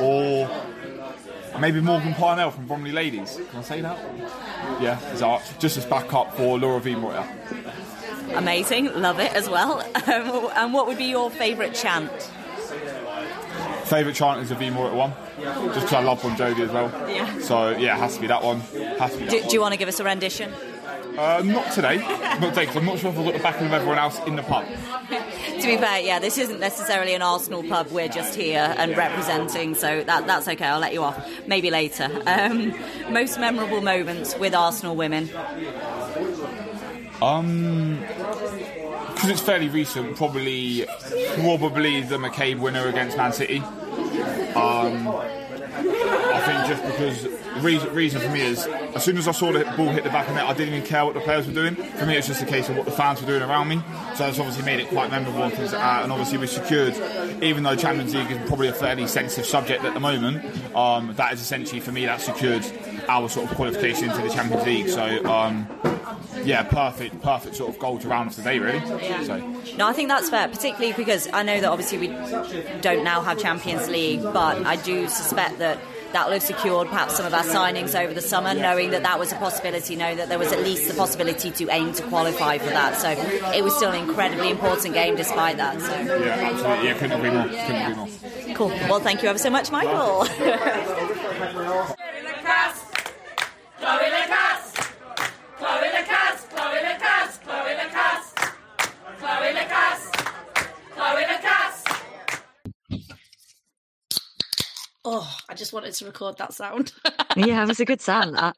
or maybe Morgan Parnell from Bromley Ladies. Can I say that? Yeah, just as backup for Laura V. Moyer. Amazing, love it as well. [LAUGHS] Um, and what would be your favourite chant? Favourite chant is a V more at one, just because I love Bon Jovi as well. Yeah. So yeah, it has to be that one. Has to be that Do, one. do you want to give us a rendition? Uh, not today. Not today, 'cause I'm not sure if I've got the backing of everyone else in the pub. [LAUGHS] To be fair, yeah, this isn't necessarily an Arsenal pub. We're just here and representing, so that, that's okay. I'll let you off. Maybe later. Um, most memorable moments with Arsenal women. Um, because it's fairly recent, probably, probably the McCabe winner against Man City. Um, I think just because the reason, reason for me is as soon as I saw the ball hit the back of net, I didn't even care what the players were doing. For me, it's just a case of what the fans were doing around me. So that's obviously made it quite memorable. and things. And obviously, we secured, even though Champions League is probably a fairly sensitive subject at the moment, um, that is essentially for me that secured our sort of qualification into the Champions League. So. Um, yeah, perfect, perfect sort of goal to round off the day, really. So, No, I think that's fair, particularly because I know that obviously we don't now have Champions League, but I do suspect that that will have secured perhaps some of our signings over the summer, knowing that that was a possibility, knowing that there was at least the possibility to aim to qualify for that. So it was still an incredibly important game despite that. So. yeah, absolutely. Yeah, couldn't agree more. Couldn't agree more. Cool. Well, thank you ever so much, Michael. Cloé Lacasse! Cloé Lacasse! Cloé Lacasse! Cloé Lacasse! Cloé Lacasse! Cloé Lacasse! Oh, I just wanted to record that sound. [LAUGHS] yeah, it was a good sound. That.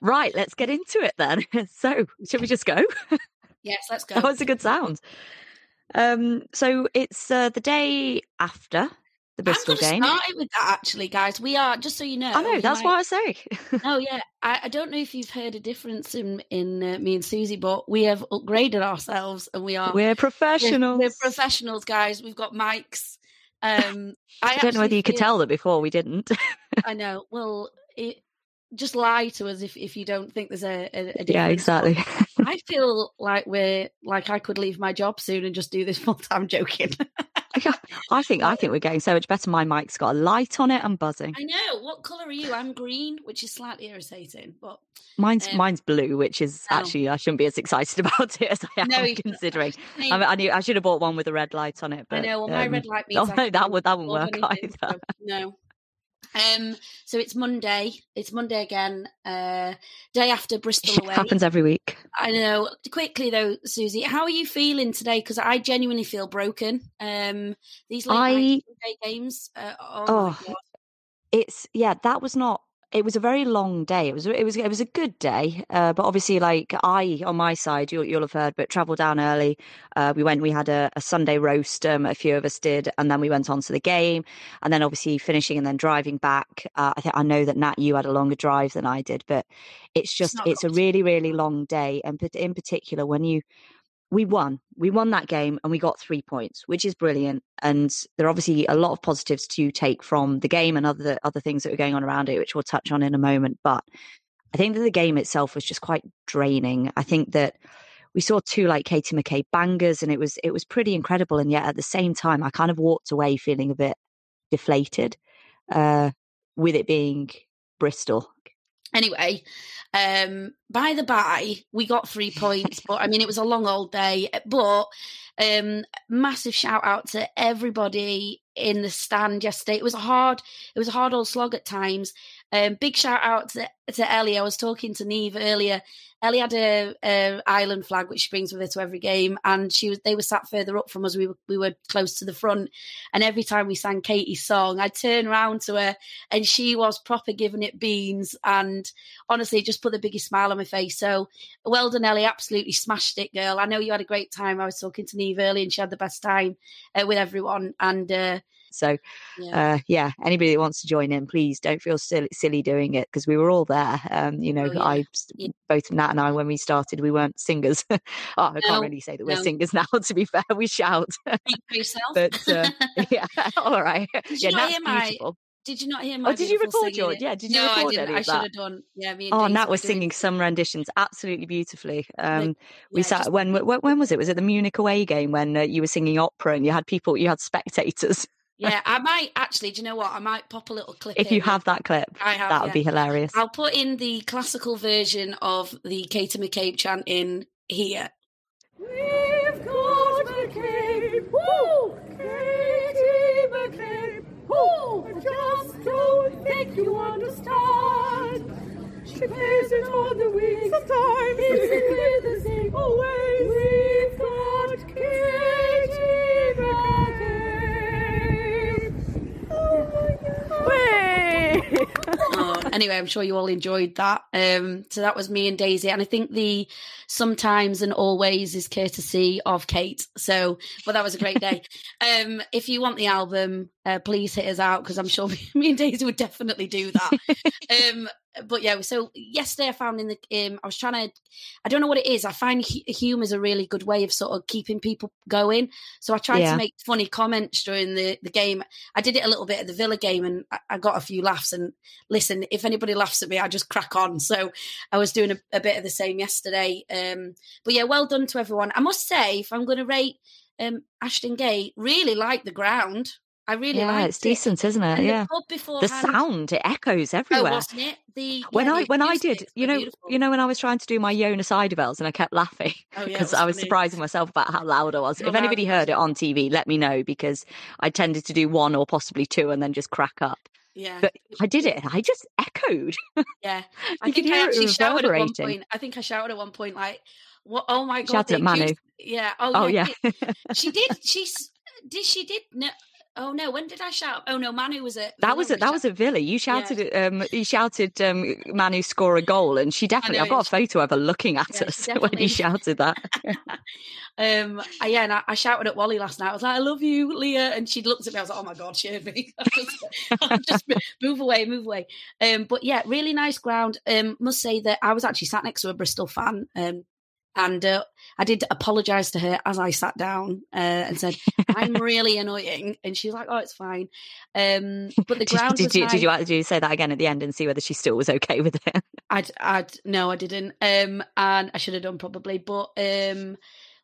Right, let's get into it then. [LAUGHS] So, should we just go? yes, let's [LAUGHS] go. That was a good sound. Um, so it's uh, the day after the Bristol I'm game. start it with that actually, guys. We are just so you know. I know that's might- what I say. no, yeah. I, I don't know if you've heard a difference in in uh, me and Suzy, but we have upgraded ourselves and we are We're professionals. We're, we're professionals, guys. We've got mics. Um, I, I don't know whether you could feel- tell that before we didn't. [LAUGHS] I know. Well, it, just lie to us if, if you don't think there's a, a, a difference. yeah, exactly. I feel like we're like I could leave my job soon and just do this [LAUGHS] full time joking. I think I think we're getting so much better. My mic's got a light on it and buzzing. I know. What colour are you? I'm green, which is slightly irritating, but Mine's um, mine's blue, which is Oh. actually I shouldn't be as excited [LAUGHS] about it as I am No, considering. I mean- I, I, knew, I should have bought one with a red light on it. I But, know. Well, my um, red light means oh, no, that would that wouldn't work anything, either. so no. Um. So it's Monday. It's Monday again. Uh, day after Bristol away. happens every week. I know. Quickly though, Suzy, how are you feeling today? Because I genuinely feel broken. Um, these late I- games. Uh, oh, Oh, it's yeah. That was not. It was a very long day. It was it was it was a good day, uh, but obviously, like I on my side, you'll you'll have heard, but travelled down early. Uh, we went. We had a, a Sunday roast. Um, a few of us did, and then we went on to the game, and then obviously finishing and then driving back. Uh, I think I know that Nat, you had a longer drive than I did, but it's just not it's a really really long day, and in particular when you we won. We won that game and we got three points, which is brilliant. And there are obviously a lot of positives to take from the game and other other things that were going on around it, which we'll touch on in a moment. But I think that the game itself was just quite draining. I think that we saw two like Katie McCabe bangers and it was it was pretty incredible. And yet at the same time I kind of walked away feeling a bit deflated, uh, with it being Bristol. Anyway, um, by the by, we got three points, but I mean, it was a long old day. But um, massive shout out to everybody in the stand yesterday. It was a hard, it was a hard old slog at times. Um, big shout out to, to Ellie. I was talking to Neve earlier. Ellie had a, a Ireland flag which she brings with her to every game, and she was they were sat further up from us. We were we were close to the front, and every time we sang Katie's song, I turned turn around to her, and she was proper giving it beans, and honestly, just put the biggest smile on my face. So well done, Ellie. Absolutely smashed it, girl. I know you had a great time. I was talking to Neve earlier, and she had the best time uh, with everyone, and. Uh, So, Yeah. uh, yeah, anybody that wants to join in, please don't feel silly, silly doing it because we were all there. Um, you know, Oh, yeah. I Yeah. both Nat and I when we started, we weren't singers. [LAUGHS] oh, I No, can't really say that we're no. singers [LAUGHS] now. To be fair, we shout. Speak for [LAUGHS] yourself. but uh, yeah, all right. Did yeah, you not Nat's hear my? Did you not hear my? Oh, did you record it? Yeah, did you no, I record didn't. any I should have done. Yeah, me and Oh, Nat was singing some renditions absolutely beautifully. Um, we yeah, sat just- when, when when was it? Was it the Munich away game when uh, you were singing opera and you had people, you had spectators? Yeah, I might actually. Do you know what? I might pop a little clip. if you have that clip, I have, that would yeah. be hilarious. I'll put in the classical version of the Katie McCabe chant in here. We've got McCabe. Woo! Katie McCabe. Woo! I just don't think you understand. She plays it on the wing. Sometimes it's with the same. Always. My God. Oh, anyway, I'm sure you all enjoyed that. Um, so that was me and Daisy, and I think the sometimes and always is courtesy of Kate. So, but that was a great day. [LAUGHS] um, if you want the album, uh, please hit us out because I'm sure [LAUGHS] me and Daisy would definitely do that. [LAUGHS] um, but yeah, so yesterday I found in the um, I was trying to I don't know what it is. I find hu- humor is a really good way of sort of keeping people going. So I tried Yeah. to make funny comments during the the game. I did it a little bit at the Villa game, and I, I got a few laughs. And listen, if anybody laughs at me, I just crack on. So I was doing a, a bit of the same yesterday. Um, but yeah, well done to everyone. I must say, if I'm going to rate um, Ashton Gate, really like the ground. I really yeah, it's decent, isn't it? And the yeah. pub The sound, it echoes Oh, everywhere. wasn't it? The when yeah, I when I did, you know, beautiful. you know, when I was trying to do my Jonas Eidevalls and I kept laughing Oh, yeah, because I was funny. surprising myself about how loud I was. How if anybody heard it on TV, let me know because I tended to do one or possibly two and then just crack up. Yeah. But I did it I just echoed. Yeah, [LAUGHS] I think I actually shouted at one point. I think I shouted at one point, like, "What? Oh my god!" Shouted at Manu. Yeah. Oh, Oh, yeah. yeah. did- she did. [LAUGHS] She's did. She did. No. Oh no. When did I shout? Oh no. Manu was at. That was it. That was at Villa. You shouted. Um, you shouted. Um, Manu score a goal, and she definitely. I've got a photo of her looking at Yeah, us [LAUGHS] when you shouted that. [LAUGHS] [LAUGHS] Um. I, yeah. And I, I shouted at Wally last night. I was like, "I love you, Leah," and she looked at me. I was like, "Oh my god, she heard me." just, just move away, move away. Um. But yeah, really nice ground. Um. Must say that I was actually sat next to a Bristol fan. Um. And uh, I did apologise to her as I sat down uh, and said, "I'm [LAUGHS] really annoying," and she's like, "Oh, it's fine." Um, but the Did, ground did was you did you did you say that again at the end and see whether she still was okay with it? [LAUGHS] I'd, I'd, no, I didn't. Um, and I should have done probably. But um,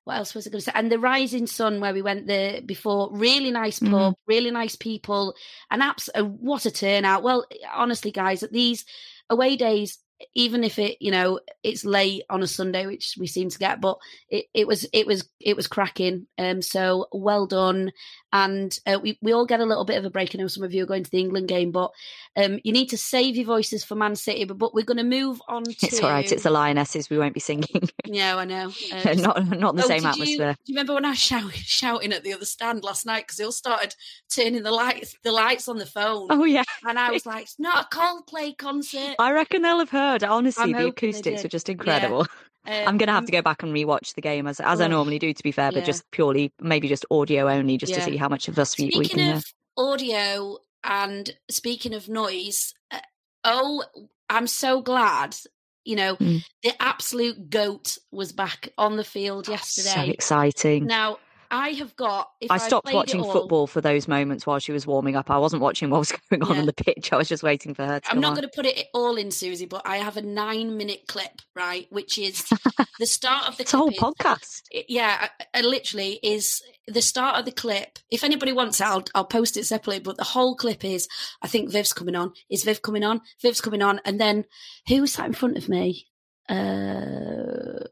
what else was I going to say? And the Rising Sun, where we went there before, really nice pub, Mhm. really nice people, and uh, what a turnout. Well, honestly, guys, at these away days, even if it, you know, it's late on a Sunday, which we seem to get, but it, it was, it was, it was cracking. Um, so well done. And uh, we, we all get a little bit of a break. I know some of you are going to the England game, but um, you need to save your voices for Man City. But, but we're going to move on to. [LAUGHS] It's all right. It's the Lionesses. We won't be singing. [LAUGHS] Yeah, I know. [LAUGHS] Uh, not not the Oh, same did you- atmosphere. do you remember when I was shout, shouting at the other stand last night because they all started turning the lights the lights on the phone? Oh yeah. and I was like, "It's not a Coldplay concert." I reckon they'll have heard. Honestly, I'm the acoustics were just Yeah. Incredible. I'm going to have to Um, go back and rewatch the game as as I Oh, normally do. To be fair, but yeah. just purely maybe just audio only, just to see how much of us we, we can Speaking hear. of audio and speaking of noise, uh, oh, I'm so glad. You know, Mm. the absolute goat was back on the field yesterday. So exciting. Now I have got. If I stopped it watching all- football for those moments while she was warming up. I wasn't watching what was [LAUGHS] going on Yeah. on the pitch. I was just waiting for her to I'm not going to put it all in, Suzy, but I have a nine minute clip, right? Which is [LAUGHS] the start of the It's a whole is- podcast. yeah, I, I literally is the start of the clip. If anybody wants it, I'll, I'll post it separately. But the whole clip is, I think Viv's coming on. Is Viv coming on? Viv's coming on. And then who was sat in front of me? Uh,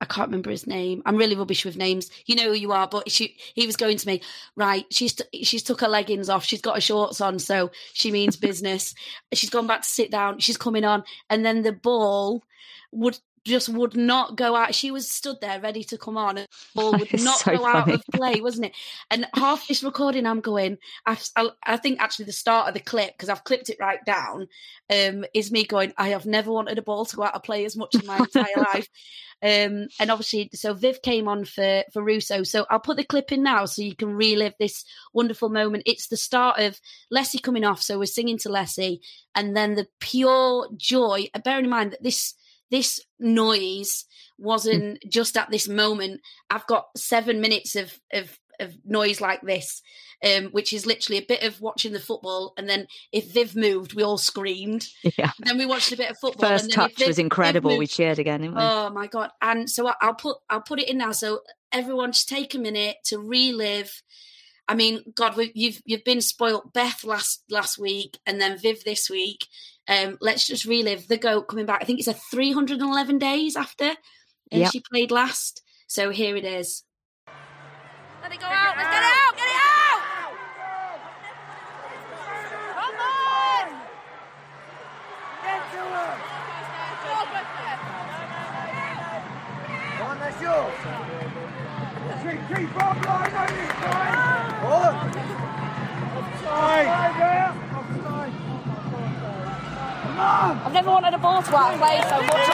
I can't remember his name. I'm really rubbish with names. You know who you are, but she, he was going to me, right, she's, she's took her leggings off. She's got her shorts on. So she means business. she's gone back to sit down. She's coming on. And then the ball would just would not go out. She was stood there ready to come on. And ball [LAUGHS] would not so go out of play, wasn't it? And half this recording, I'm going, I, I, I think actually the start of the clip, because I've clipped it right down, um, is me going, I have never wanted a ball to go out of play as much in my entire [LAUGHS] life. Um, and obviously, so Viv came on for, for Russo. So I'll put the clip in now so you can relive this wonderful moment. It's the start of Leslie coming off. So we're singing to Leslie and then the pure joy, bearing in mind that this, this noise wasn't just at this moment. I've got seven minutes of, of, of noise like this, um, which is literally a bit of watching the football. And then if Viv moved, we all screamed. Yeah. Then we watched a bit of football. First and then touch Viv- was incredible. We cheered again, didn't we? Oh my god! And so I- I'll put I'll put it in now. So everyone, just take a minute to relive. I mean, God, we, you've you've been spoilt. Beth last last week, and then Viv this week. Um, let's just relive the goat coming back. I think it's a 311 days after, and Yep. she played last. So here it is. Let it go out. Let's get it out. Get it out. Come on. Get to her. One, that's yours. Keep, keep on line on this side. Oh. Offside. Offside. Come on. I've never wanted a ball to outplay so much.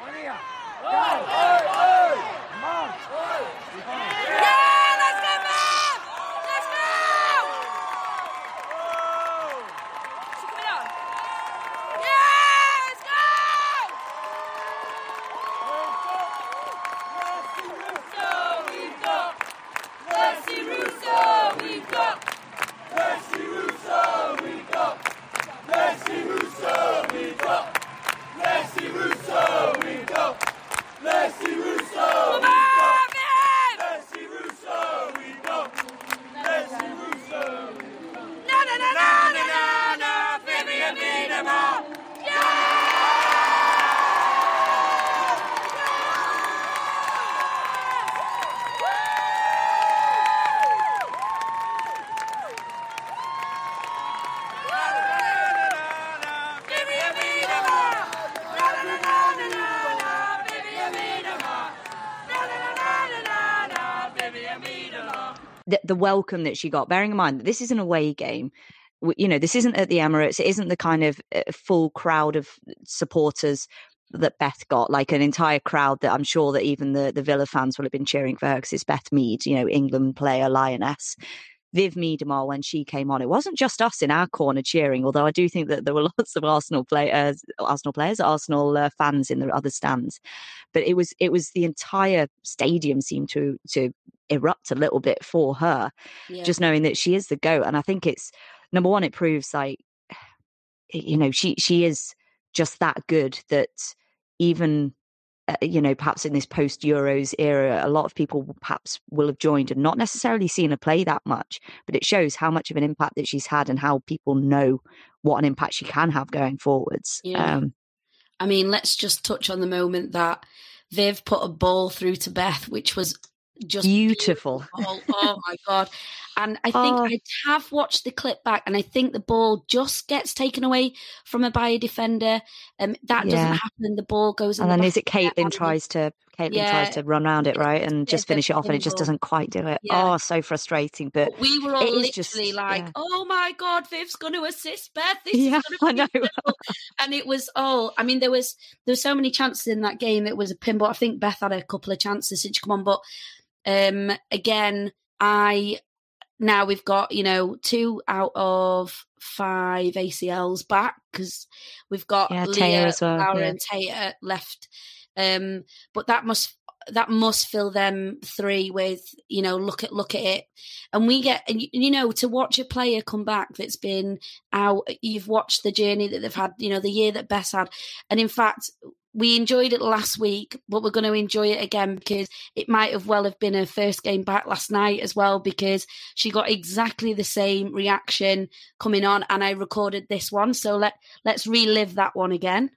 One here. Go. Come on. Yeah, let's go, man. Let's go. Is she coming on? Yeah, let's go. Mercy Russo, we've got. Mercy Russo, we've got. Mercy Russo, we've got. Mercy Russo, we've got. Mercy Russo, we've got. Mercy Russo, we've got. Mercy Russo. Na na na na na na na. Vivian Miedema. Vivian Miedema. Na na na na na na. Vivian Miedema. Na na na na na na na. Vivian Miedema. The, the welcome that she got, bearing in mind that this is an away game. You know, this isn't at the Emirates. It isn't the kind of uh, full crowd of supporters that Beth got, like an entire crowd that I'm sure that even the, the Villa fans will have been cheering for her because it's Beth Mead, you know, England player, lioness. Viv Miedema, when she came on, it wasn't just us in our corner cheering, although I do think that there were [LAUGHS] lots of Arsenal players, Arsenal players, Arsenal uh, fans in the other stands. But it was it was the entire stadium seemed to to erupt a little bit for her, Yeah. just knowing that she is the goat. And I think it's number one, it proves like [SIGHS] you know she she is just that good that even uh, you know perhaps in this post Euros era, a lot of people perhaps will have joined and not necessarily seen her play that much, but it shows how much of an impact that she's had and how people know what an impact she can have going forwards. Yeah. Um, I mean, let's just touch on the moment that Viv put a ball through to Beth, which was just Beautiful. Oh, oh my god! And I think Oh. I have watched the clip back, and I think the ball just gets taken away from a by a defender. Um, that Yeah. doesn't happen. And The ball goes. And the then is it of the net, Caitlin tries to Caitlin Yeah. tries to run around it right and It's just finish it off and it just doesn't quite do it. Yeah. Oh, so frustrating. But We were all literally just like. "Oh my god, Viv's going to assist Beth." This Yeah, [LAUGHS] I know. and it was oh, I mean, there was there were so many chances in that game. It was a pinball. I think Beth had a couple of chances since she come on, but um, again, I now we've got you know two out of five ACLs back because we've got Yeah, Leah, as well, Laura, yeah. and Taya left. Um, but that must that must fill them three with you know look at look at it, and we get and you, you know to watch a player come back that's been out. You've watched the journey that they've had, you know, the year that Bess had, and in fact. We enjoyed it last week, but we're going to enjoy it again because it might have well have been her first game back last night as well because she got exactly the same reaction coming on, and I recorded this one. So let let's relive that one again.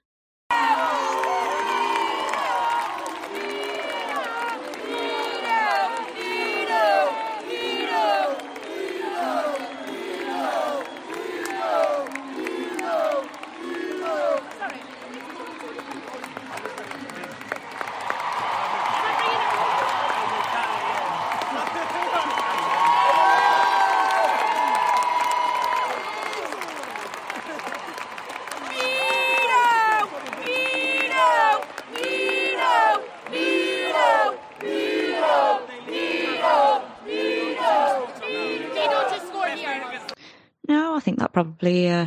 No, I think that probably uh,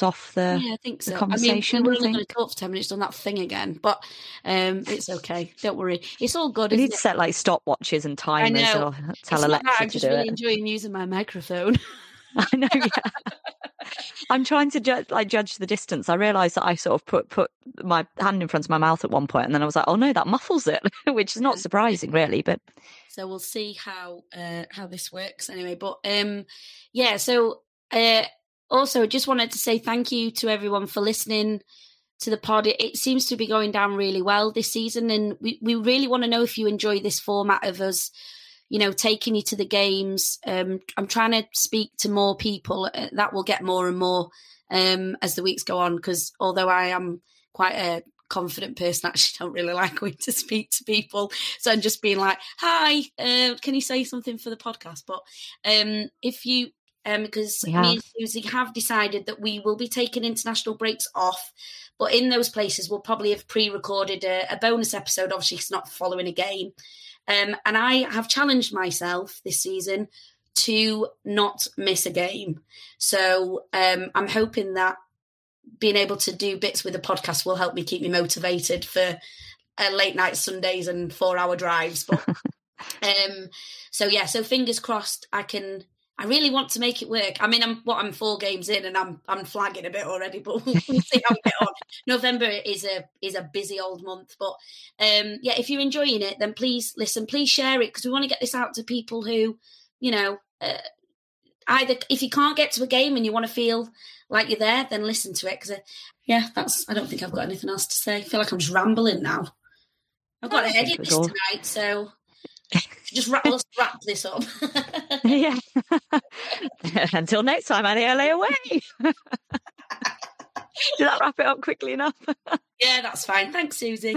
off the, yeah, I think the so. conversation. I mean, we were only going to talk for ten minutes on that thing again, but um, it's okay. Don't worry, it's all good. We isn't need to set like stopwatches and timers or tell It's Alexa I'm just really it. enjoying using my microphone. [LAUGHS] [LAUGHS] I know, yeah. I'm trying to ju- like judge the distance. I realised that I sort of put put my hand in front of my mouth at one point, and then I was like, "Oh no, that muffles it," [LAUGHS] which is not surprising, really. But So we'll see how uh, how this works anyway. But um, yeah. So uh, also, just wanted to say thank you to everyone for listening to the pod. It, it seems to be going down really well this season, and we, we really want to know if you enjoy this format of us, you know, taking you to the games. Um, I'm trying to speak to more people. Uh, that will get more and more um, as the weeks go on, because although I am quite a confident person, [LAUGHS] I actually don't really like going to speak to people. So I'm just being like, "Hi, uh, can you say something for the podcast?" But um, if you because We me and Susie have decided that we will be taking international breaks off. But in those places, we'll probably have pre-recorded a, a bonus episode. Obviously, it's not following a game. Um, and I have challenged myself this season to not miss a game. So um, I'm hoping that being able to do bits with the podcast will help me keep me motivated for uh, late night Sundays and four hour drives. But [LAUGHS] um, so yeah, so fingers crossed. I can. I really want to make it work. I mean, I'm what I'm four games in, and I'm I'm flagging a bit already, but we'll see how we get on. [LAUGHS] November is a is a busy old month, but um, yeah, if you're enjoying it, then please listen, please share it because we want to get this out to people who, you know, uh, either if you can't get to a game and you want to feel like you're there, then listen to it because yeah, that's. I don't think I've got anything else to say. I feel like I'm just rambling now. I've got think edit this tonight, so just wrap, let's wrap this up. [LAUGHS] yeah. [LAUGHS] Until next time, Annie, I lay away. [LAUGHS] Did that wrap it up quickly enough? yeah, that's fine. Thanks, Suzy.